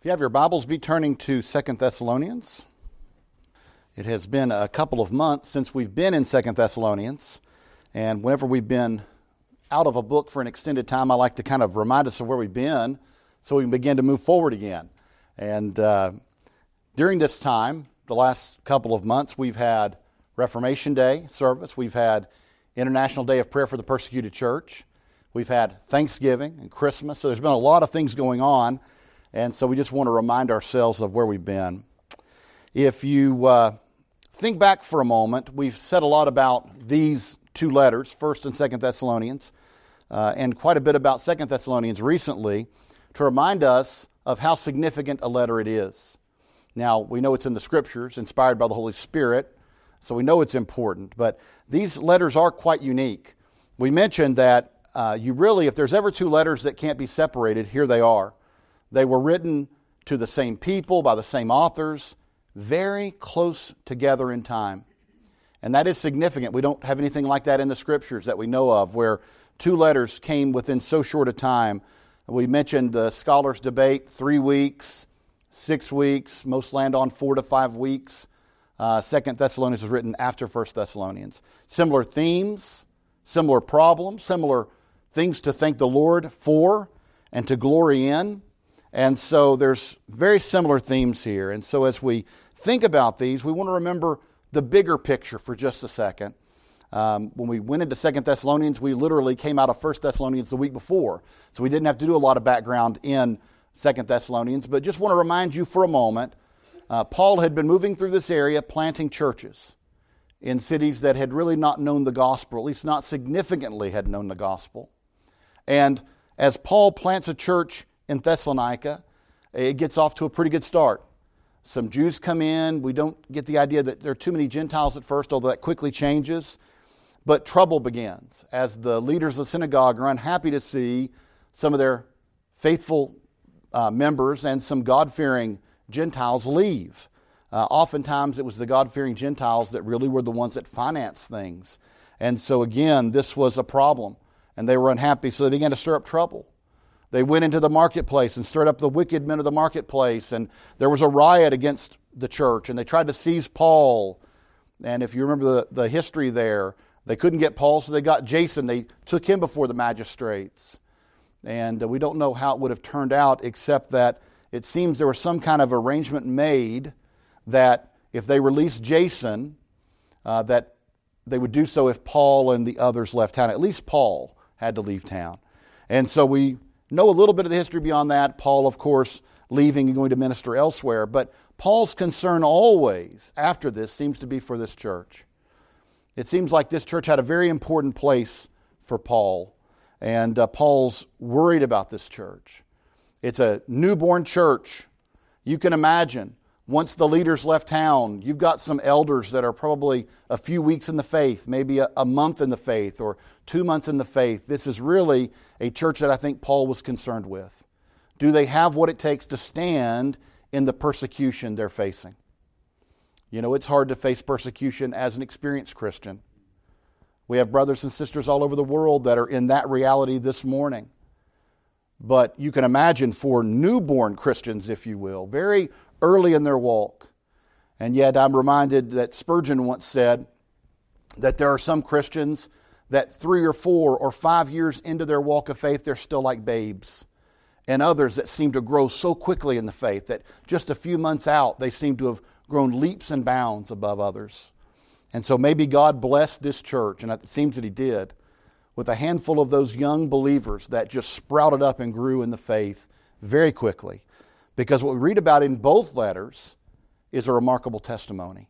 If you have your Bibles, be turning to Second Thessalonians. It has been a couple of months since we've been in Second Thessalonians, and whenever we've been out of a book for an extended time, I like to kind of remind us of where we've been so we can begin to move forward again. And uh, during this time, the last couple of months, we've had Reformation Day service, we've had International Day of Prayer for the Persecuted Church, we've had Thanksgiving and Christmas, so there's been a lot of things going on. And so we just want to remind ourselves of where we've been. If you uh, think back for a moment, we've said a lot about these two letters, 1st and 2nd Thessalonians, uh, and quite a bit about 2nd Thessalonians recently to remind us of how significant a letter it is. Now, we know it's in the scriptures, inspired by the Holy Spirit, so we know it's important, but these letters are quite unique. We mentioned that uh, you really, if there's ever two letters that can't be separated, here they are. They were written to the same people by the same authors, very close together in time. And that is significant. We don't have anything like that in the scriptures that we know of where two letters came within so short a time. We mentioned the scholars' debate three weeks, six weeks, most land on four to five weeks. Uh, Second Thessalonians was written after First Thessalonians. Similar themes, similar problems, similar things to thank the Lord for and to glory in. And so there's very similar themes here. And so as we think about these, we want to remember the bigger picture for just a second. Um, when we went into Second Thessalonians, we literally came out of First Thessalonians the week before. So we didn't have to do a lot of background in Second Thessalonians. But just want to remind you for a moment uh, Paul had been moving through this area planting churches in cities that had really not known the gospel, at least not significantly had known the gospel. And as Paul plants a church in Thessalonica, it gets off to a pretty good start. Some Jews come in. We don't get the idea that there are too many Gentiles at first, although that quickly changes. But trouble begins as the leaders of the synagogue are unhappy to see some of their faithful uh, members and some God fearing Gentiles leave. Uh, oftentimes, it was the God fearing Gentiles that really were the ones that financed things. And so, again, this was a problem, and they were unhappy, so they began to stir up trouble. They went into the marketplace and stirred up the wicked men of the marketplace, and there was a riot against the church, and they tried to seize Paul. And if you remember the, the history there, they couldn't get Paul, so they got Jason. They took him before the magistrates. And uh, we don't know how it would have turned out, except that it seems there was some kind of arrangement made that if they released Jason, uh, that they would do so if Paul and the others left town. At least Paul had to leave town. And so we know a little bit of the history beyond that. Paul, of course, leaving and going to minister elsewhere. But Paul's concern always after this seems to be for this church. It seems like this church had a very important place for Paul, and uh, Paul's worried about this church. It's a newborn church. You can imagine once the leaders left town, you've got some elders that are probably a few weeks in the faith, maybe a, a, month in the faith, or two months in the faith. This is really a church that I think Paul was concerned with. Do they have what it takes to stand in the persecution they're facing? You know, it's hard to face persecution as an experienced Christian. We have brothers and sisters all over the world that are in that reality this morning. But you can imagine for newborn Christians, if you will, very early in their walk. And yet, I'm reminded that Spurgeon once said that there are some Christians that three or four or five years into their walk of faith, they're still like babes. And others that seem to grow so quickly in the faith that just a few months out, they seem to have grown leaps and bounds above others. And so maybe God blessed this church, and it seems that He did, with a handful of those young believers that just sprouted up and grew in the faith very quickly. Because what we read about in both letters is a remarkable testimony.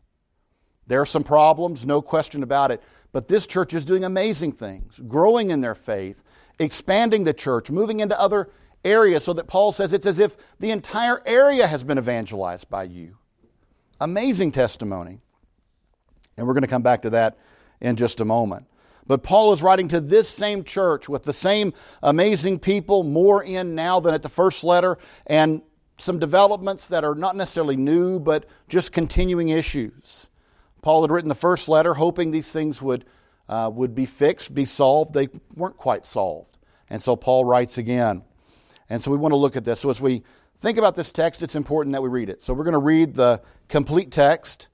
There are some problems, no question about it, but this church is doing amazing things, growing in their faith, expanding the church, moving into other areas so that Paul says it's as if the entire area has been evangelized by you. Amazing testimony. And we're going to come back to that in just a moment. But Paul is writing to this same church with the same amazing people, more in now than at the first letter, and some developments that are not necessarily new, but just continuing issues. Paul had written the first letter hoping these things would, uh, would be fixed, be solved. They weren't quite solved. And so Paul writes again. And so we want to look at this. So as we think about this text, it's important that we read it. So we're going to read the complete text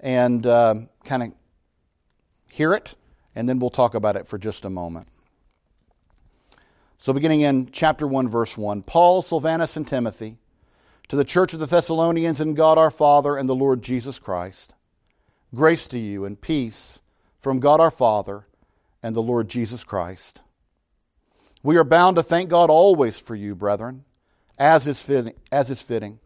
and um, kind of hear it, and then we'll talk about it for just a moment. So, beginning in chapter 1, verse 1 Paul, Silvanus, and Timothy, to the church of the Thessalonians and God our Father and the Lord Jesus Christ, grace to you and peace from God our Father and the Lord Jesus Christ. We are bound to thank God always for you, brethren, as is fitting, as is fitting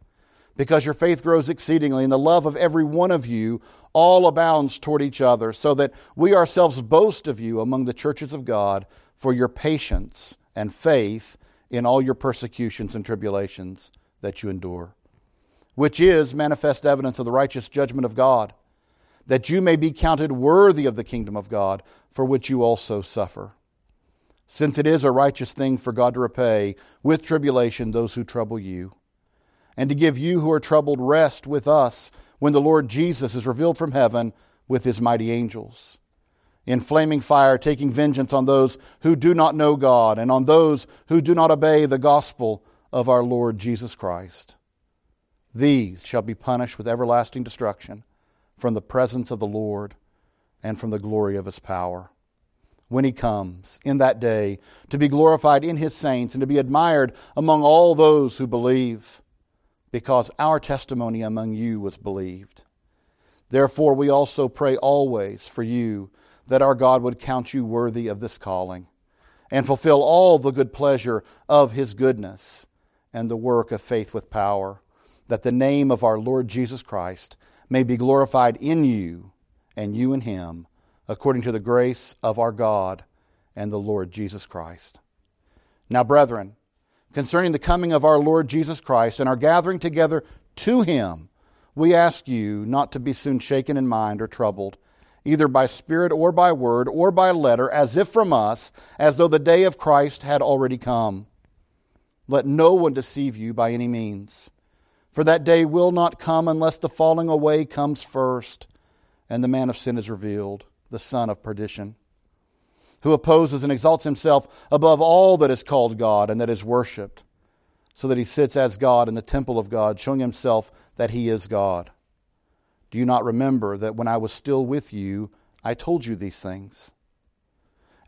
because your faith grows exceedingly, and the love of every one of you all abounds toward each other, so that we ourselves boast of you among the churches of God for your patience and faith in all your persecutions and tribulations that you endure, which is manifest evidence of the righteous judgment of God, that you may be counted worthy of the kingdom of God, for which you also suffer. Since it is a righteous thing for God to repay with tribulation those who trouble you and to give you who are troubled rest with us when the Lord Jesus is revealed from heaven with his mighty angels. In flaming fire, taking vengeance on those who do not know God and on those who do not obey the gospel of our Lord Jesus Christ. These shall be punished with everlasting destruction from the presence of the Lord and from the glory of his power. When he comes in that day to be glorified in his saints and to be admired among all those who believe because our testimony among you was believed. Therefore, we also pray always for you that our God would count you worthy of this calling and fulfill all the good pleasure of his goodness and the work of faith with power, that the name of our Lord Jesus Christ may be glorified in you and you in him, according to the grace of our God and the Lord Jesus Christ. Now, brethren, concerning the coming of our Lord Jesus Christ and our gathering together to him, we ask you not to be soon shaken in mind or troubled, either by spirit or by word or by letter, as if from us, as though the day of Christ had already come. Let no one deceive you by any means, for that day will not come unless the falling away comes first, and the man of sin is revealed, the son of perdition who opposes and exalts himself above all that is called God and that is worshiped, so that he sits as God in the temple of God, showing himself that he is God. Do you not remember that when I was still with you, I told you these things?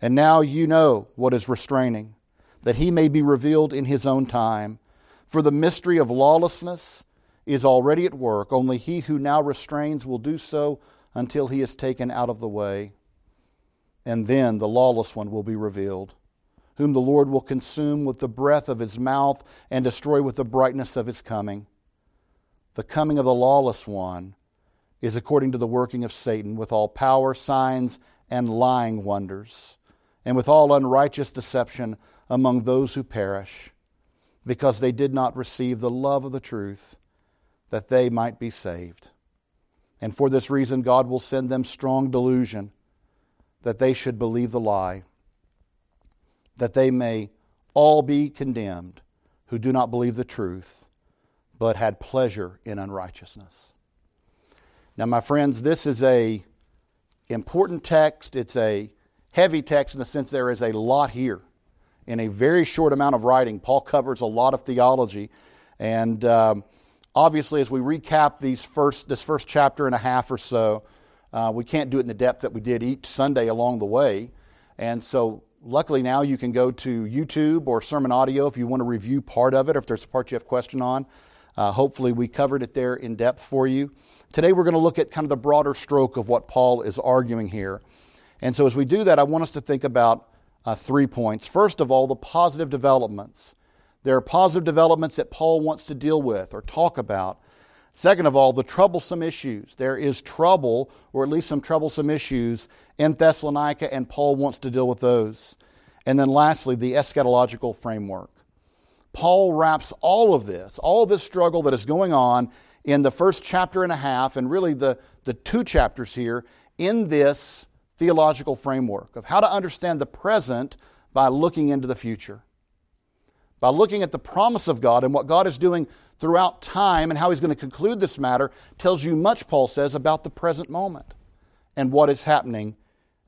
And now you know what is restraining, that he may be revealed in his own time. For the mystery of lawlessness is already at work, only he who now restrains will do so until he is taken out of the way. And then the lawless one will be revealed, whom the Lord will consume with the breath of his mouth and destroy with the brightness of his coming. The coming of the lawless one is according to the working of Satan, with all power, signs, and lying wonders, and with all unrighteous deception among those who perish, because they did not receive the love of the truth, that they might be saved. And for this reason, God will send them strong delusion that they should believe the lie, that they may all be condemned who do not believe the truth, but had pleasure in unrighteousness. Now, my friends, this is a important text. It's a heavy text in the sense there is a lot here. In a very short amount of writing, Paul covers a lot of theology. And um, obviously, as we recap these first, this first chapter and a half or so, uh, we can't do it in the depth that we did each Sunday along the way. And so, luckily, now you can go to YouTube or Sermon Audio if you want to review part of it, or if there's a part you have question on. Uh, hopefully, we covered it there in depth for you. Today, we're going to look at kind of the broader stroke of what Paul is arguing here. And so, as we do that, I want us to think about uh, three points. First of all, the positive developments. There are positive developments that Paul wants to deal with or talk about Second of all, the troublesome issues. There is trouble, or at least some troublesome issues, in Thessalonica, and Paul wants to deal with those. And then lastly, the eschatological framework. Paul wraps all of this, all this struggle that is going on in the first chapter and a half, and really the, the two chapters here, in this theological framework of how to understand the present by looking into the future. By looking at the promise of God and what God is doing throughout time and how he's going to conclude this matter tells you much, Paul says, about the present moment and what is happening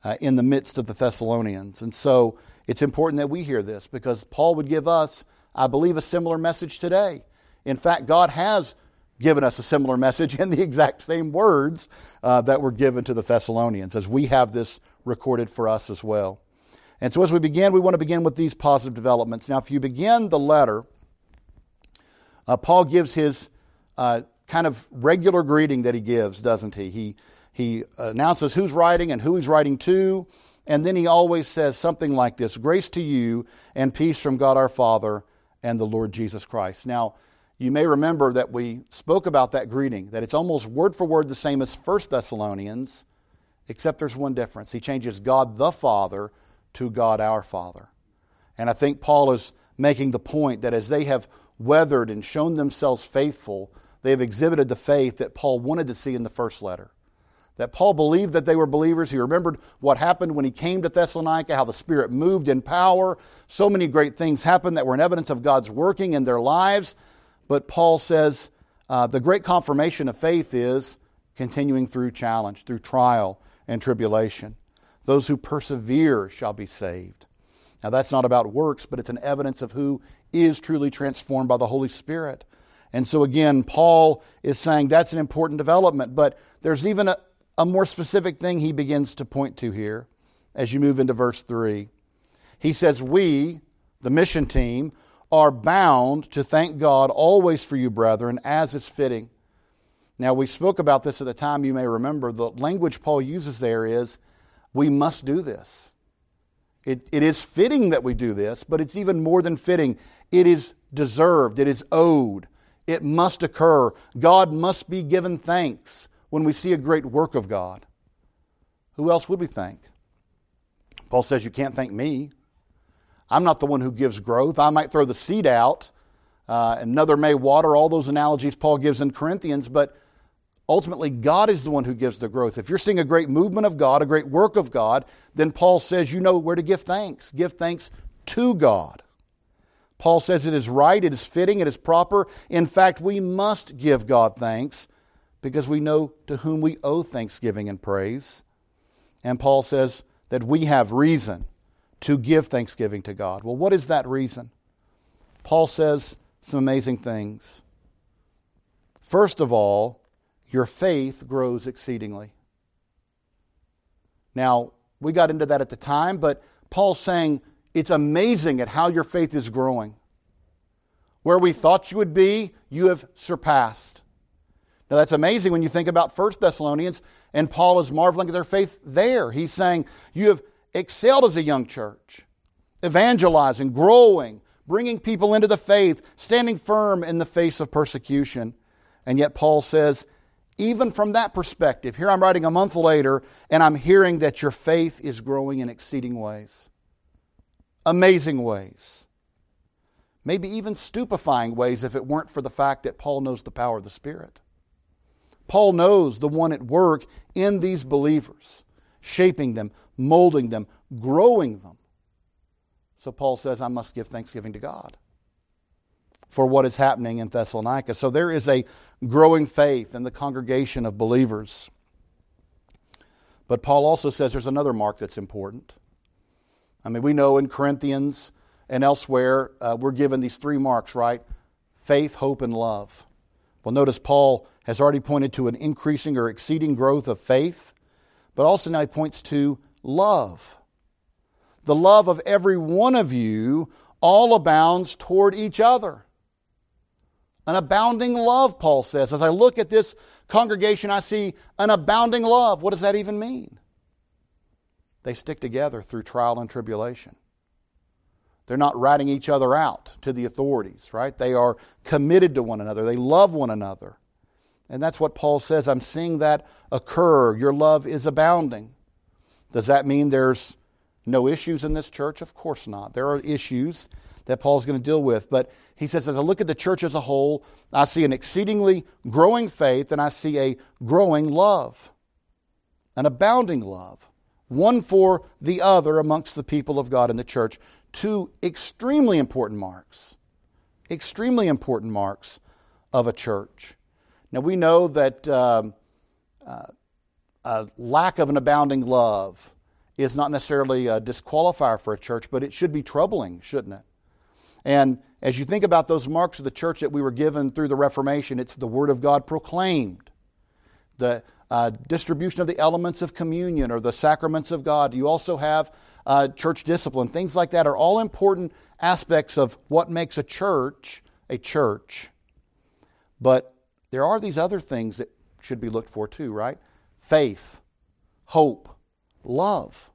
uh, in the midst of the Thessalonians. And so it's important that we hear this because Paul would give us I believe, a similar message today. In fact, God has given us a similar message in the exact same words uh, that were given to the Thessalonians, as we have this recorded for us as well. And so, as we begin, we want to begin with these positive developments. Now, if you begin the letter, uh, Paul gives his uh, kind of regular greeting that he gives, doesn't he? He, he announces who's writing and who he's writing to, and then he always says something like this Grace to you and peace from God our Father and the Lord Jesus Christ. Now, you may remember that we spoke about that greeting, that it's almost word for word the same as 1 Thessalonians, except there's one difference. He changes God the Father to God our Father. And I think Paul is making the point that as they have weathered and shown themselves faithful, they have exhibited the faith that Paul wanted to see in the first letter. That Paul believed that they were believers. He remembered what happened when he came to Thessalonica, how the Spirit moved in power. So many great things happened that were an evidence of God's working in their lives. But Paul says uh, the great confirmation of faith is continuing through challenge, through trial and tribulation. Those who persevere shall be saved. Now, that's not about works, but it's an evidence of who is truly transformed by the Holy Spirit. And so, again, Paul is saying that's an important development, but there's even a, a more specific thing he begins to point to here as you move into verse 3. He says, We, the mission team, are bound to thank God always for you, brethren, as is fitting. Now, we spoke about this at the time, you may remember. The language Paul uses there is, we must do this. It, it is fitting that we do this, but it's even more than fitting. It is deserved, it is owed, it must occur. God must be given thanks when we see a great work of God. Who else would we thank? Paul says, You can't thank me. I'm not the one who gives growth. I might throw the seed out, uh, another may water, all those analogies Paul gives in Corinthians, but ultimately God is the one who gives the growth. If you're seeing a great movement of God, a great work of God, then Paul says you know where to give thanks. Give thanks to God. Paul says it is right, it is fitting, it is proper. In fact, we must give God thanks because we know to whom we owe thanksgiving and praise. And Paul says that we have reason to give thanksgiving to God. Well, what is that reason? Paul says some amazing things. First of all, your faith grows exceedingly. Now, we got into that at the time, but Paul's saying it's amazing at how your faith is growing. Where we thought you would be, you have surpassed. Now that's amazing when you think about 1 Thessalonians, and Paul is marveling at their faith there. He's saying, You have excelled as a young church, evangelizing, growing, bringing people into the faith, standing firm in the face of persecution. And yet, Paul says, even from that perspective, here I'm writing a month later, and I'm hearing that your faith is growing in exceeding ways, amazing ways, maybe even stupefying ways if it weren't for the fact that Paul knows the power of the Spirit. Paul knows the one at work in these believers, shaping them, molding them, growing them. So Paul says, I must give thanksgiving to God for what is happening in Thessalonica. So there is a growing faith in the congregation of believers. But Paul also says there's another mark that's important. I mean, we know in Corinthians and elsewhere, uh, we're given these three marks, right? Faith, hope, and love. Well, notice Paul has already pointed to an increasing or exceeding growth of faith, but also now he points to love. The love of every one of you all abounds toward each other. An abounding love, Paul says. As I look at this congregation, I see an abounding love. What does that even mean? They stick together through trial and tribulation. They're not ratting each other out to the authorities, right? They are committed to one another. They love one another. And that's what Paul says. I'm seeing that occur. Your love is abounding. Does that mean there's no issues in this church? Of course not. There are issues that Paul's going to deal with. But he says, as I look at the church as a whole, I see an exceedingly growing faith and I see a growing love, an abounding love, one for the other amongst the people of God in the church. Two extremely important marks, extremely important marks of a church. Now, we know that um, uh, a lack of an abounding love is not necessarily a disqualifier for a church, but it should be troubling, shouldn't it? And as you think about those marks of the church that we were given through the Reformation, it's the Word of God proclaimed, the uh, distribution of the elements of communion or the sacraments of God. You also have uh, church discipline. Things like that are all important aspects of what makes a church a church. But there are these other things that should be looked for too, right? Faith, hope, love.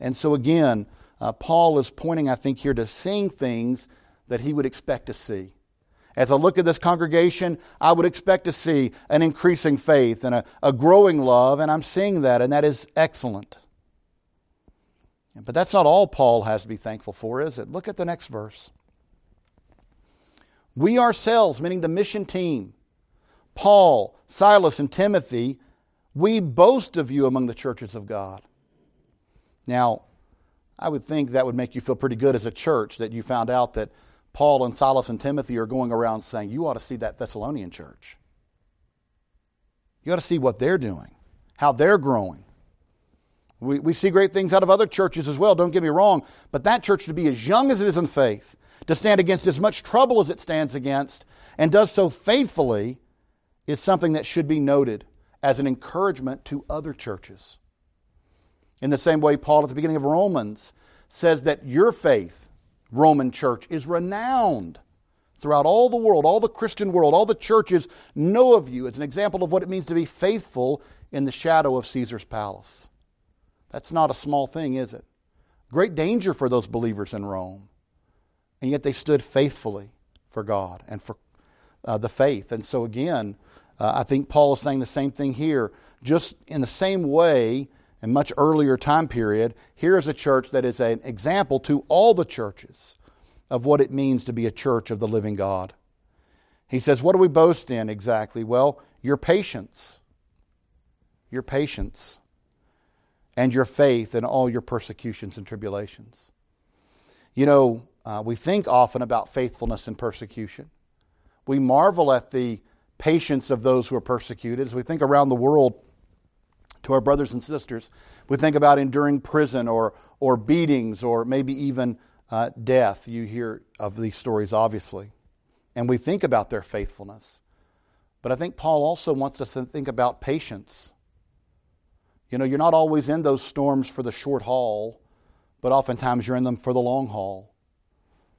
And so again, uh, Paul is pointing, I think, here to seeing things that he would expect to see. As I look at this congregation, I would expect to see an increasing faith and a, a growing love, and I'm seeing that, and that is excellent. But that's not all Paul has to be thankful for, is it? Look at the next verse. We ourselves, meaning the mission team, Paul, Silas, and Timothy, we boast of you among the churches of God. Now, I would think that would make you feel pretty good as a church that you found out that Paul and Silas and Timothy are going around saying, You ought to see that Thessalonian church. You ought to see what they're doing, how they're growing. We, we see great things out of other churches as well, don't get me wrong, but that church to be as young as it is in faith, to stand against as much trouble as it stands against, and does so faithfully, is something that should be noted as an encouragement to other churches. In the same way, Paul at the beginning of Romans says that your faith, Roman church, is renowned throughout all the world, all the Christian world, all the churches know of you as an example of what it means to be faithful in the shadow of Caesar's palace. That's not a small thing, is it? Great danger for those believers in Rome. And yet they stood faithfully for God and for uh, the faith. And so, again, uh, I think Paul is saying the same thing here. Just in the same way and much earlier time period, here is a church that is an example to all the churches of what it means to be a church of the living God. He says, What do we boast in exactly? Well, your patience. Your patience and your faith in all your persecutions and tribulations. You know, uh, we think often about faithfulness and persecution. We marvel at the patience of those who are persecuted. As we think around the world, to our brothers and sisters. We think about enduring prison or, or beatings or maybe even uh, death. You hear of these stories, obviously. And we think about their faithfulness. But I think Paul also wants us to think about patience. You know, you're not always in those storms for the short haul, but oftentimes you're in them for the long haul.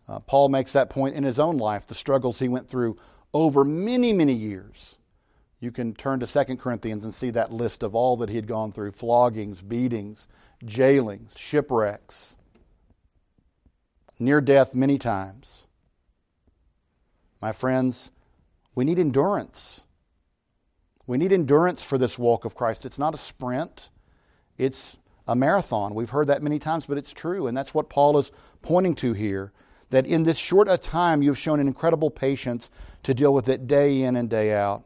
Uh, Paul makes that point in his own life, the struggles he went through over many, many years. You can turn to 2 Corinthians and see that list of all that he had gone through floggings, beatings, jailings, shipwrecks, near death many times. My friends, we need endurance. We need endurance for this walk of Christ. It's not a sprint, it's a marathon. We've heard that many times, but it's true. And that's what Paul is pointing to here that in this short a time you've shown an incredible patience to deal with it day in and day out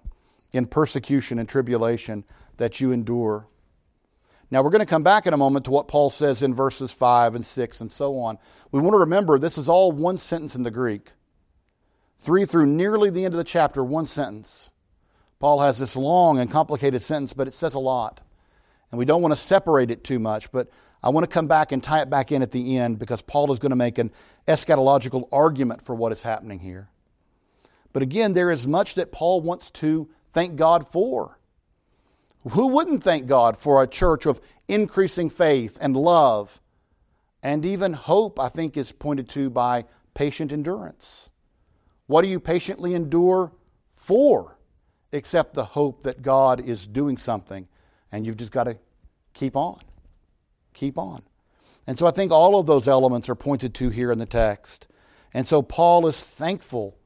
in persecution and tribulation that you endure. Now, we're going to come back in a moment to what Paul says in verses 5 and 6 and so on. We want to remember this is all one sentence in the Greek. Three through nearly the end of the chapter, one sentence. Paul has this long and complicated sentence, but it says a lot. And we don't want to separate it too much, but I want to come back and tie it back in at the end because Paul is going to make an eschatological argument for what is happening here. But again, there is much that Paul wants to thank God for. Who wouldn't thank God for a church of increasing faith and love and even hope, I think, is pointed to by patient endurance. What do you patiently endure for? Except the hope that God is doing something, and you've just got to keep on. Keep on. And so I think all of those elements are pointed to here in the text. And so Paul is thankful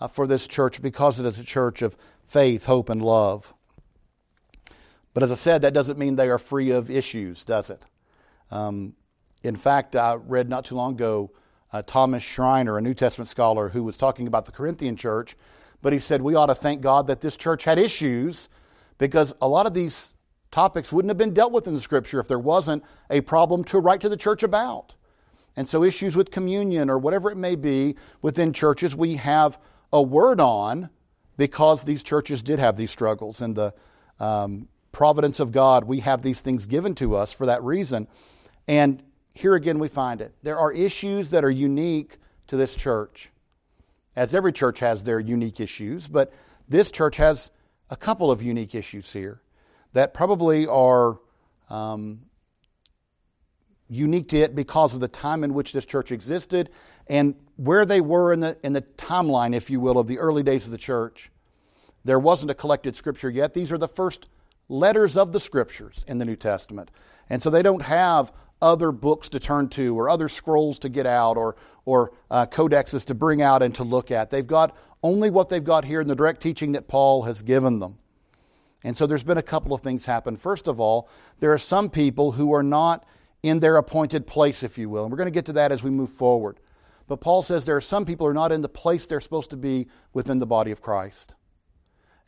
uh, for this church because it is a church of faith, hope, and love. But as I said, that doesn't mean they are free of issues, does it? Um, in fact, I read not too long ago uh, Thomas Schreiner, a New Testament scholar, who was talking about the Corinthian church, but he said we ought to thank God that this church had issues because a lot of these topics wouldn't have been dealt with in the scripture if there wasn't a problem to write to the church about. And so, issues with communion or whatever it may be within churches, we have a word on because these churches did have these struggles. And the um, providence of God, we have these things given to us for that reason. And here again, we find it. There are issues that are unique to this church, as every church has their unique issues, but this church has a couple of unique issues here that probably are um, unique to it because of the time in which this church existed and where they were in the, in the timeline, if you will, of the early days of the church. There wasn't a collected scripture yet. These are the first letters of the scriptures in the New Testament. And so they don't have other books to turn to or other scrolls to get out or, or uh, codexes to bring out and to look at. They've got only what they've got here in the direct teaching that Paul has given them. And so there's been a couple of things happen. First of all, there are some people who are not in their appointed place, if you will. And we're going to get to that as we move forward. But Paul says there are some people who are not in the place they're supposed to be within the body of Christ.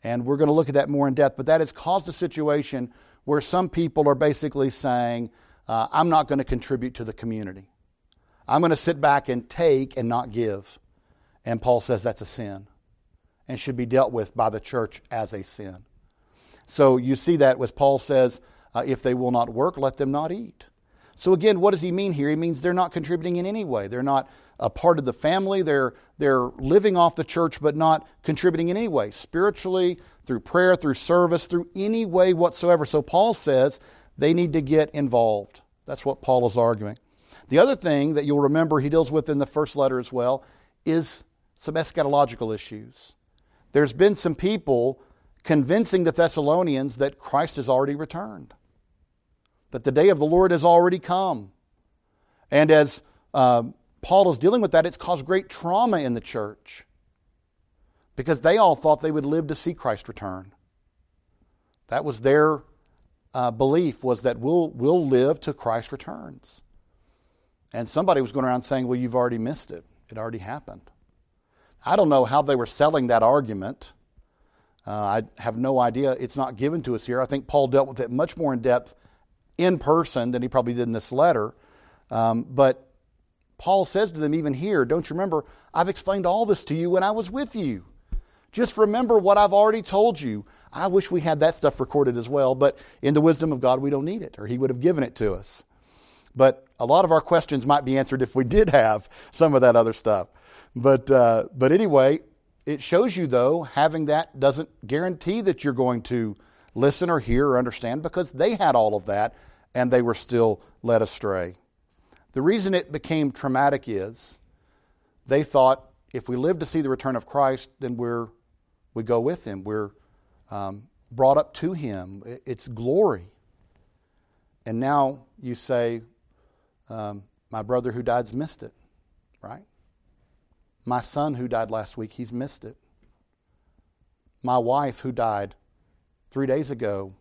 And we're going to look at that more in depth. But that has caused a situation where some people are basically saying, uh, I'm not going to contribute to the community. I'm going to sit back and take and not give. And Paul says that's a sin and should be dealt with by the church as a sin. So you see that as Paul says, uh, if they will not work, let them not eat. So again, what does he mean here? He means they're not contributing in any way. They're not a part of the family. They're, they're living off the church, but not contributing in any way, spiritually, through prayer, through service, through any way whatsoever. So Paul says they need to get involved. That's what Paul is arguing. The other thing that you'll remember he deals with in the first letter as well is some eschatological issues. There's been some people convincing the Thessalonians that Christ has already returned that the day of the Lord has already come. And as uh, Paul is dealing with that, it's caused great trauma in the church because they all thought they would live to see Christ return. That was their uh, belief was that we'll, we'll live till Christ returns. And somebody was going around saying, well, you've already missed it. It already happened. I don't know how they were selling that argument. Uh, I have no idea. It's not given to us here. I think Paul dealt with it much more in depth in person than he probably did in this letter. Um, but Paul says to them, even here, don't you remember? I've explained all this to you when I was with you. Just remember what I've already told you. I wish we had that stuff recorded as well, but in the wisdom of God, we don't need it, or He would have given it to us. But a lot of our questions might be answered if we did have some of that other stuff. But, uh, but anyway, it shows you, though, having that doesn't guarantee that you're going to listen or hear or understand because they had all of that and they were still led astray. The reason it became traumatic is they thought if we live to see the return of Christ, then we're, we go with him. We're um, brought up to him. It's glory. And now you say, um, my brother who died's missed it, right? My son who died last week, he's missed it. My wife who died three days ago,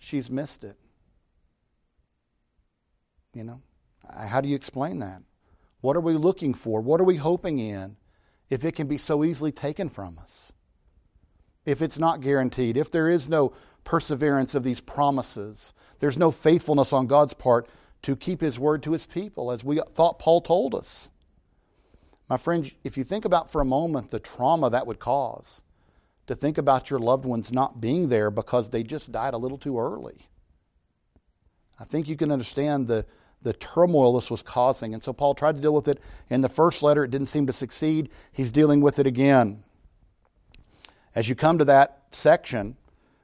she's missed it. You know, how do you explain that? What are we looking for? What are we hoping in if it can be so easily taken from us? If it's not guaranteed, if there is no perseverance of these promises, there's no faithfulness on God's part to keep His word to His people, as we thought Paul told us. My friends, if you think about for a moment the trauma that would cause, to think about your loved ones not being there because they just died a little too early. I think you can understand the, the turmoil this was causing. And so Paul tried to deal with it in the first letter. It didn't seem to succeed. He's dealing with it again. As you come to that section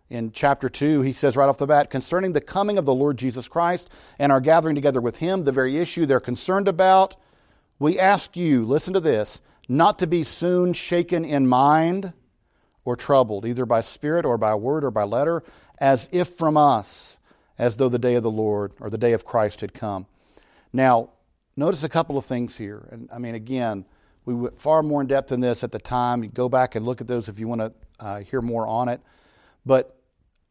in chapter 2, he says right off the bat concerning the coming of the Lord Jesus Christ and our gathering together with him, the very issue they're concerned about, we ask you, listen to this, not to be soon shaken in mind or troubled, either by spirit or by word or by letter, as if from us, as though the day of the Lord or the day of Christ had come. Now, notice a couple of things here. And I mean, again, we went far more in depth than this at the time. You go back and look at those if you want to uh, hear more on it. But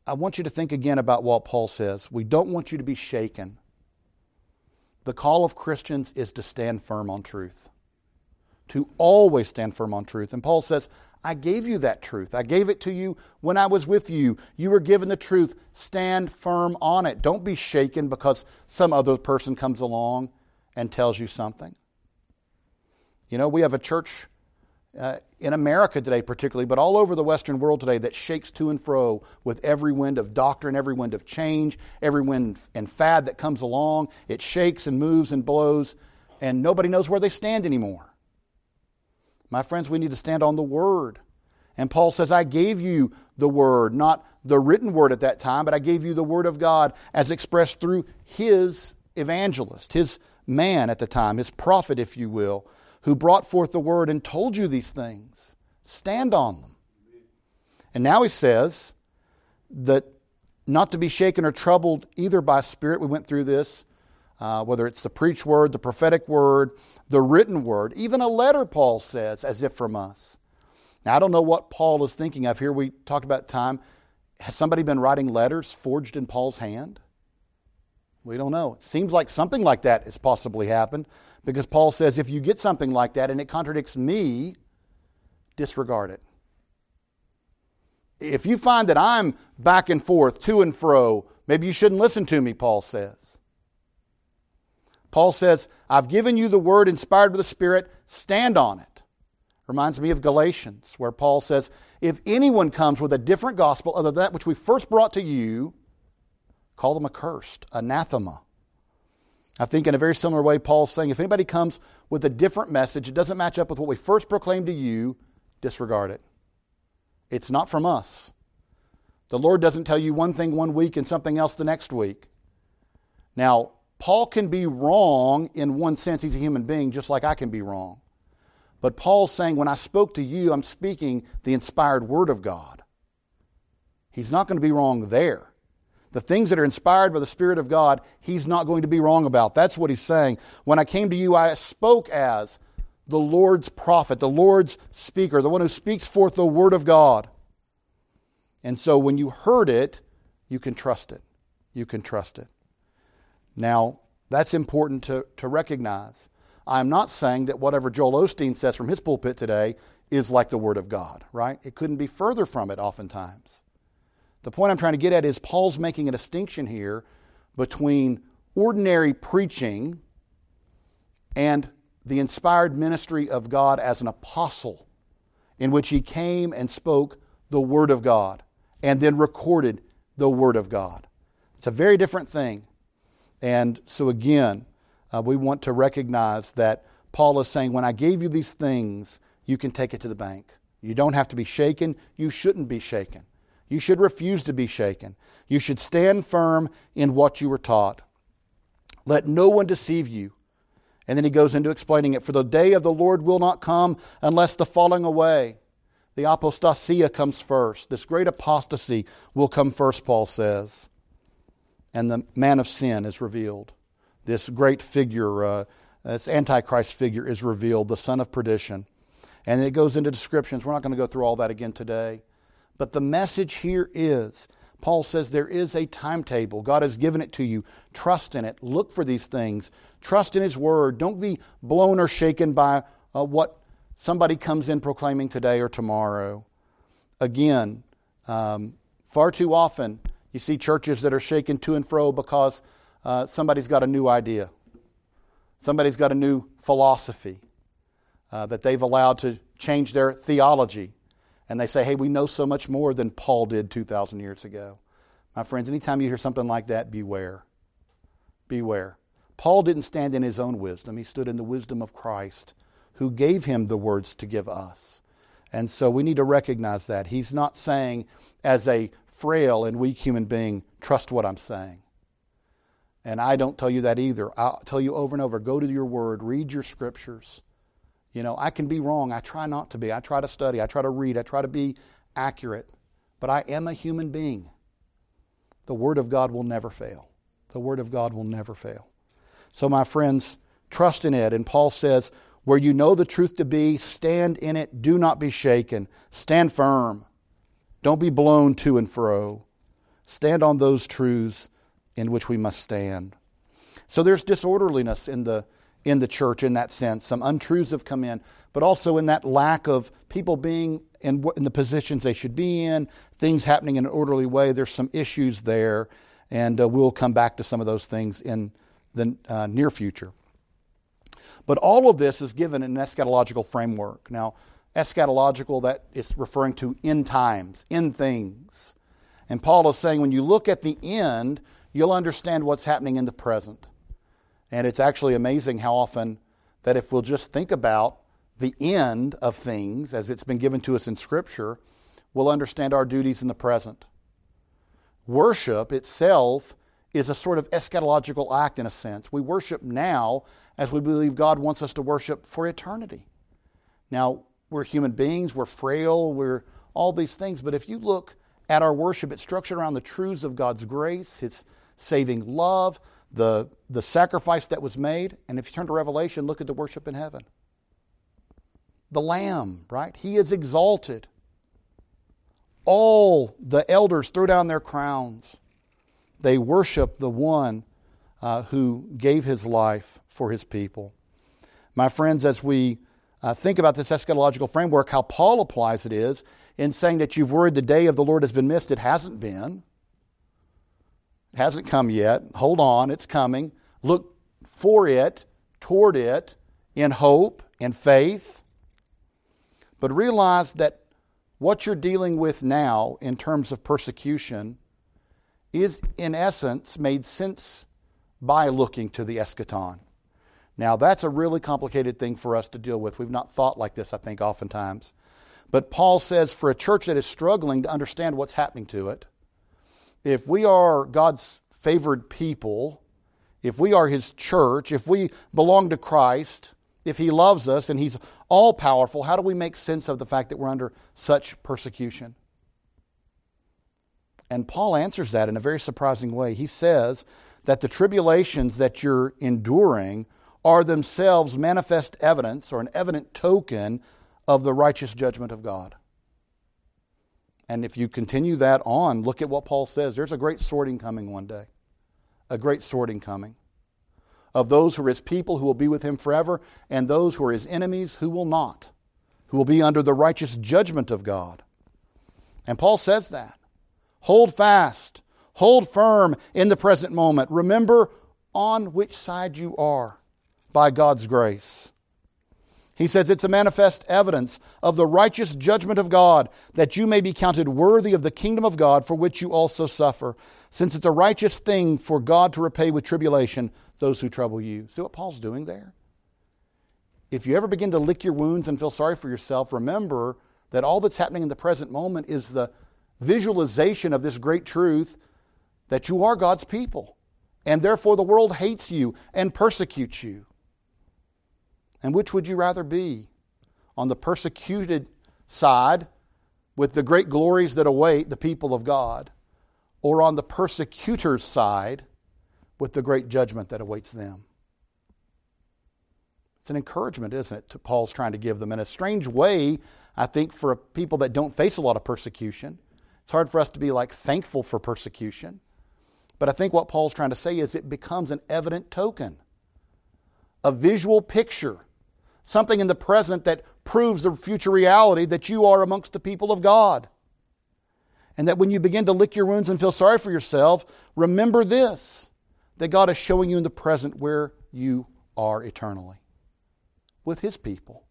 I want you to think again about what Paul says. We don't want you to be shaken. The call of Christians is to stand firm on truth, to always stand firm on truth. And Paul says, I gave you that truth. I gave it to you when I was with you. You were given the truth. Stand firm on it. Don't be shaken because some other person comes along and tells you something. You know, we have a church uh, in America today, particularly, but all over the Western world today that shakes to and fro with every wind of doctrine, every wind of change, every wind and fad that comes along. It shakes and moves and blows, and nobody knows where they stand anymore. My friends, we need to stand on the Word. And Paul says, I gave you the Word, not the written Word at that time, but I gave you the Word of God as expressed through his evangelist, his man at the time, his prophet, if you will, who brought forth the Word and told you these things. Stand on them. And now he says that not to be shaken or troubled either by spirit. We went through this, uh, whether it's the preach word, the prophetic word, the written word, even a letter, Paul says, as if from us. Now, I don't know what Paul is thinking of here. We talked about time. Has somebody been writing letters forged in Paul's hand? We don't know. It seems like something like that has possibly happened because Paul says if you get something like that and it contradicts me, disregard it. If you find that I'm back and forth, to and fro, maybe you shouldn't listen to me, Paul says. Paul says, I've given you the word inspired by the Spirit, stand on it. Reminds me of Galatians, where Paul says, If anyone comes with a different gospel other than that which we first brought to you, call them accursed, anathema. I think in a very similar way, Paul's saying, if anybody comes with a different message, it doesn't match up with what we first proclaimed to you, disregard it. It's not from us. The Lord doesn't tell you one thing one week and something else the next week. Now, Paul can be wrong in one sense. He's a human being, just like I can be wrong. But Paul's saying, when I spoke to you, I'm speaking the inspired word of God. He's not going to be wrong there. The things that are inspired by the Spirit of God, he's not going to be wrong about. That's what he's saying. When I came to you, I spoke as the Lord's prophet, the Lord's speaker, the one who speaks forth the word of God. And so when you heard it, you can trust it. You can trust it. Now, that's important to, to recognize. I'm not saying that whatever Joel Osteen says from his pulpit today is like the Word of God, right? It couldn't be further from it oftentimes. The point I'm trying to get at is Paul's making a distinction here between ordinary preaching and the inspired ministry of God as an apostle, in which he came and spoke the Word of God and then recorded the Word of God. It's a very different thing. And so, again, uh, we want to recognize that Paul is saying, when I gave you these things, you can take it to the bank. You don't have to be shaken. You shouldn't be shaken. You should refuse to be shaken. You should stand firm in what you were taught. Let no one deceive you. And then he goes into explaining it. For the day of the Lord will not come unless the falling away, the apostasia comes first. This great apostasy will come first, Paul says. And the man of sin is revealed. This great figure, uh, this Antichrist figure, is revealed, the son of perdition. And it goes into descriptions. We're not going to go through all that again today. But the message here is Paul says there is a timetable. God has given it to you. Trust in it. Look for these things. Trust in His Word. Don't be blown or shaken by uh, what somebody comes in proclaiming today or tomorrow. Again, um, far too often you see churches that are shaken to and fro because uh, somebody's got a new idea, somebody's got a new philosophy uh, that they've allowed to change their theology and they say, hey, we know so much more than Paul did 2,000 years ago. My friends, anytime you hear something like that, beware. Beware. Paul didn't stand in his own wisdom, he stood in the wisdom of Christ, who gave him the words to give us. And so we need to recognize that. He's not saying, as a frail and weak human being, trust what I'm saying. And I don't tell you that either. I'll tell you over and over go to your word, read your scriptures. You know, I can be wrong. I try not to be. I try to study. I try to read. I try to be accurate. But I am a human being. The Word of God will never fail. The Word of God will never fail. So, my friends, trust in it. And Paul says, where you know the truth to be, stand in it. Do not be shaken. Stand firm. Don't be blown to and fro. Stand on those truths in which we must stand. So there's disorderliness in the in the church in that sense. Some untruths have come in, but also in that lack of people being in, in the positions they should be in, things happening in an orderly way. There's some issues there, and uh, we'll come back to some of those things in the uh, near future. But all of this is given in an eschatological framework. Now, eschatological, that is referring to end times, end things. And Paul is saying when you look at the end, you'll understand what's happening in the present. And it's actually amazing how often that if we'll just think about the end of things as it's been given to us in Scripture, we'll understand our duties in the present. Worship itself is a sort of eschatological act in a sense. We worship now as we believe God wants us to worship for eternity. Now, we're human beings, we're frail, we're all these things, but if you look at our worship, it's structured around the truths of God's grace, His saving love, the, the sacrifice that was made. And if you turn to Revelation, look at the worship in heaven. The Lamb, right? He is exalted. All the elders throw down their crowns. They worship the one uh, who gave his life for his people. My friends, as we uh, think about this eschatological framework, how Paul applies it is in saying that you've worried the day of the Lord has been missed. It hasn't been. Hasn't come yet. Hold on, it's coming. Look for it, toward it, in hope, and faith. But realize that what you're dealing with now in terms of persecution is, in essence, made sense by looking to the eschaton. Now, that's a really complicated thing for us to deal with. We've not thought like this, I think, oftentimes. But Paul says for a church that is struggling to understand what's happening to it, if we are God's favored people, if we are His church, if we belong to Christ, if He loves us and He's all powerful, how do we make sense of the fact that we're under such persecution? And Paul answers that in a very surprising way. He says that the tribulations that you're enduring are themselves manifest evidence or an evident token of the righteous judgment of God. And if you continue that on, look at what Paul says. There's a great sorting coming one day. A great sorting coming. Of those who are his people who will be with him forever, and those who are his enemies who will not, who will be under the righteous judgment of God. And Paul says that. Hold fast, hold firm in the present moment. Remember on which side you are by God's grace. He says it's a manifest evidence of the righteous judgment of God that you may be counted worthy of the kingdom of God for which you also suffer, since it's a righteous thing for God to repay with tribulation those who trouble you. See what Paul's doing there? If you ever begin to lick your wounds and feel sorry for yourself, remember that all that's happening in the present moment is the visualization of this great truth that you are God's people, and therefore the world hates you and persecutes you. And which would you rather be? On the persecuted side, with the great glories that await the people of God, or on the persecutor's side, with the great judgment that awaits them? It's an encouragement, isn't it, to Paul's trying to give them in a strange way, I think, for people that don't face a lot of persecution. It's hard for us to be like thankful for persecution. But I think what Paul's trying to say is it becomes an evident token, a visual picture something in the present that proves the future reality that you are amongst the people of God. And that when you begin to lick your wounds and feel sorry for yourself, remember this that God is showing you in the present where you are eternally with His people.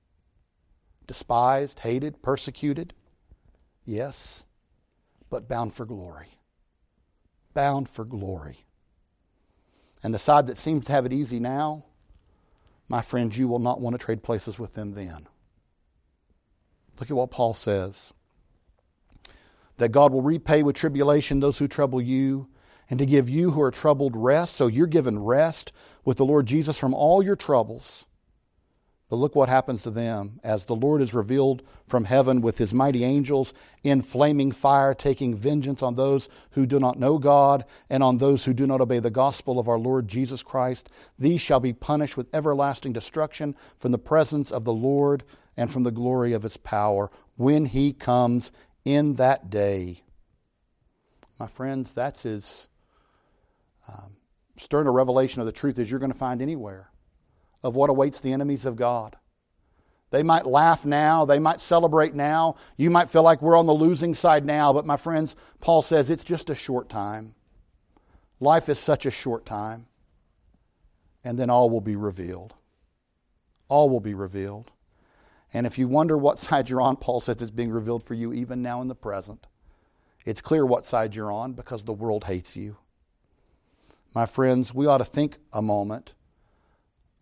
Despised, hated, persecuted, yes, but bound for glory. Bound for glory. And the side that seems to have it easy now, my friends, you will not want to trade places with them then. Look at what Paul says that God will repay with tribulation those who trouble you, and to give you who are troubled rest. So you're given rest with the Lord Jesus from all your troubles. But look what happens to them as the Lord is revealed from heaven with his mighty angels in flaming fire, taking vengeance on those who do not know God and on those who do not obey the gospel of our Lord Jesus Christ. These shall be punished with everlasting destruction from the presence of the Lord and from the glory of his power when he comes in that day. My friends, that's as um, stern a revelation of the truth as you're going to find anywhere of what awaits the enemies of God. They might laugh now, they might celebrate now. You might feel like we're on the losing side now, but my friends, Paul says it's just a short time. Life is such a short time. And then all will be revealed. All will be revealed. And if you wonder what side you're on, Paul says it's being revealed for you even now in the present. It's clear what side you're on because the world hates you. My friends, we ought to think a moment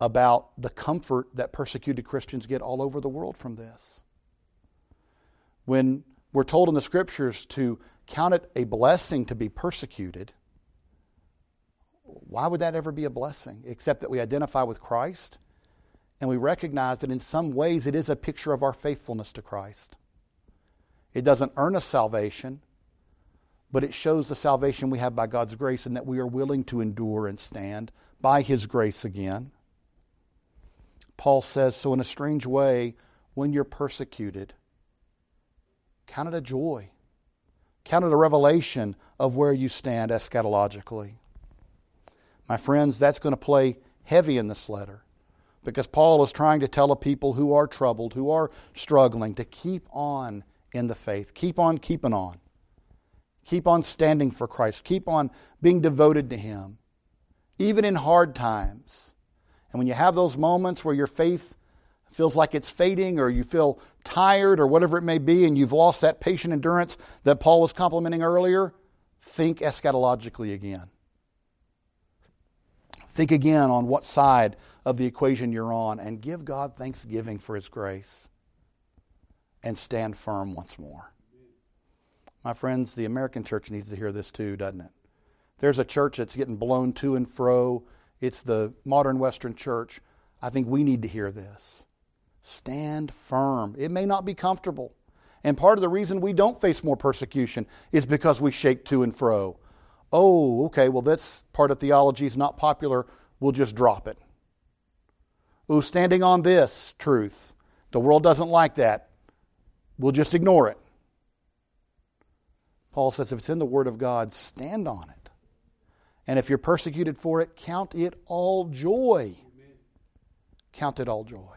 about the comfort that persecuted Christians get all over the world from this. When we're told in the scriptures to count it a blessing to be persecuted, why would that ever be a blessing except that we identify with Christ and we recognize that in some ways it is a picture of our faithfulness to Christ? It doesn't earn us salvation, but it shows the salvation we have by God's grace and that we are willing to endure and stand by His grace again. Paul says, So in a strange way, when you're persecuted, count it a joy. Count it a revelation of where you stand eschatologically. My friends, that's going to play heavy in this letter because Paul is trying to tell a people who are troubled, who are struggling, to keep on in the faith. Keep on keeping on. Keep on standing for Christ. Keep on being devoted to Him, even in hard times. And when you have those moments where your faith feels like it's fading or you feel tired or whatever it may be and you've lost that patient endurance that Paul was complimenting earlier, think eschatologically again. Think again on what side of the equation you're on and give God thanksgiving for His grace and stand firm once more. My friends, the American church needs to hear this too, doesn't it? There's a church that's getting blown to and fro. It's the modern Western church. I think we need to hear this. Stand firm. It may not be comfortable. And part of the reason we don't face more persecution is because we shake to and fro. Oh, okay, well, this part of theology is not popular. We'll just drop it. Oh, standing on this truth. The world doesn't like that. We'll just ignore it. Paul says if it's in the Word of God, stand on it. And if you're persecuted for it, count it all joy. Count it all joy.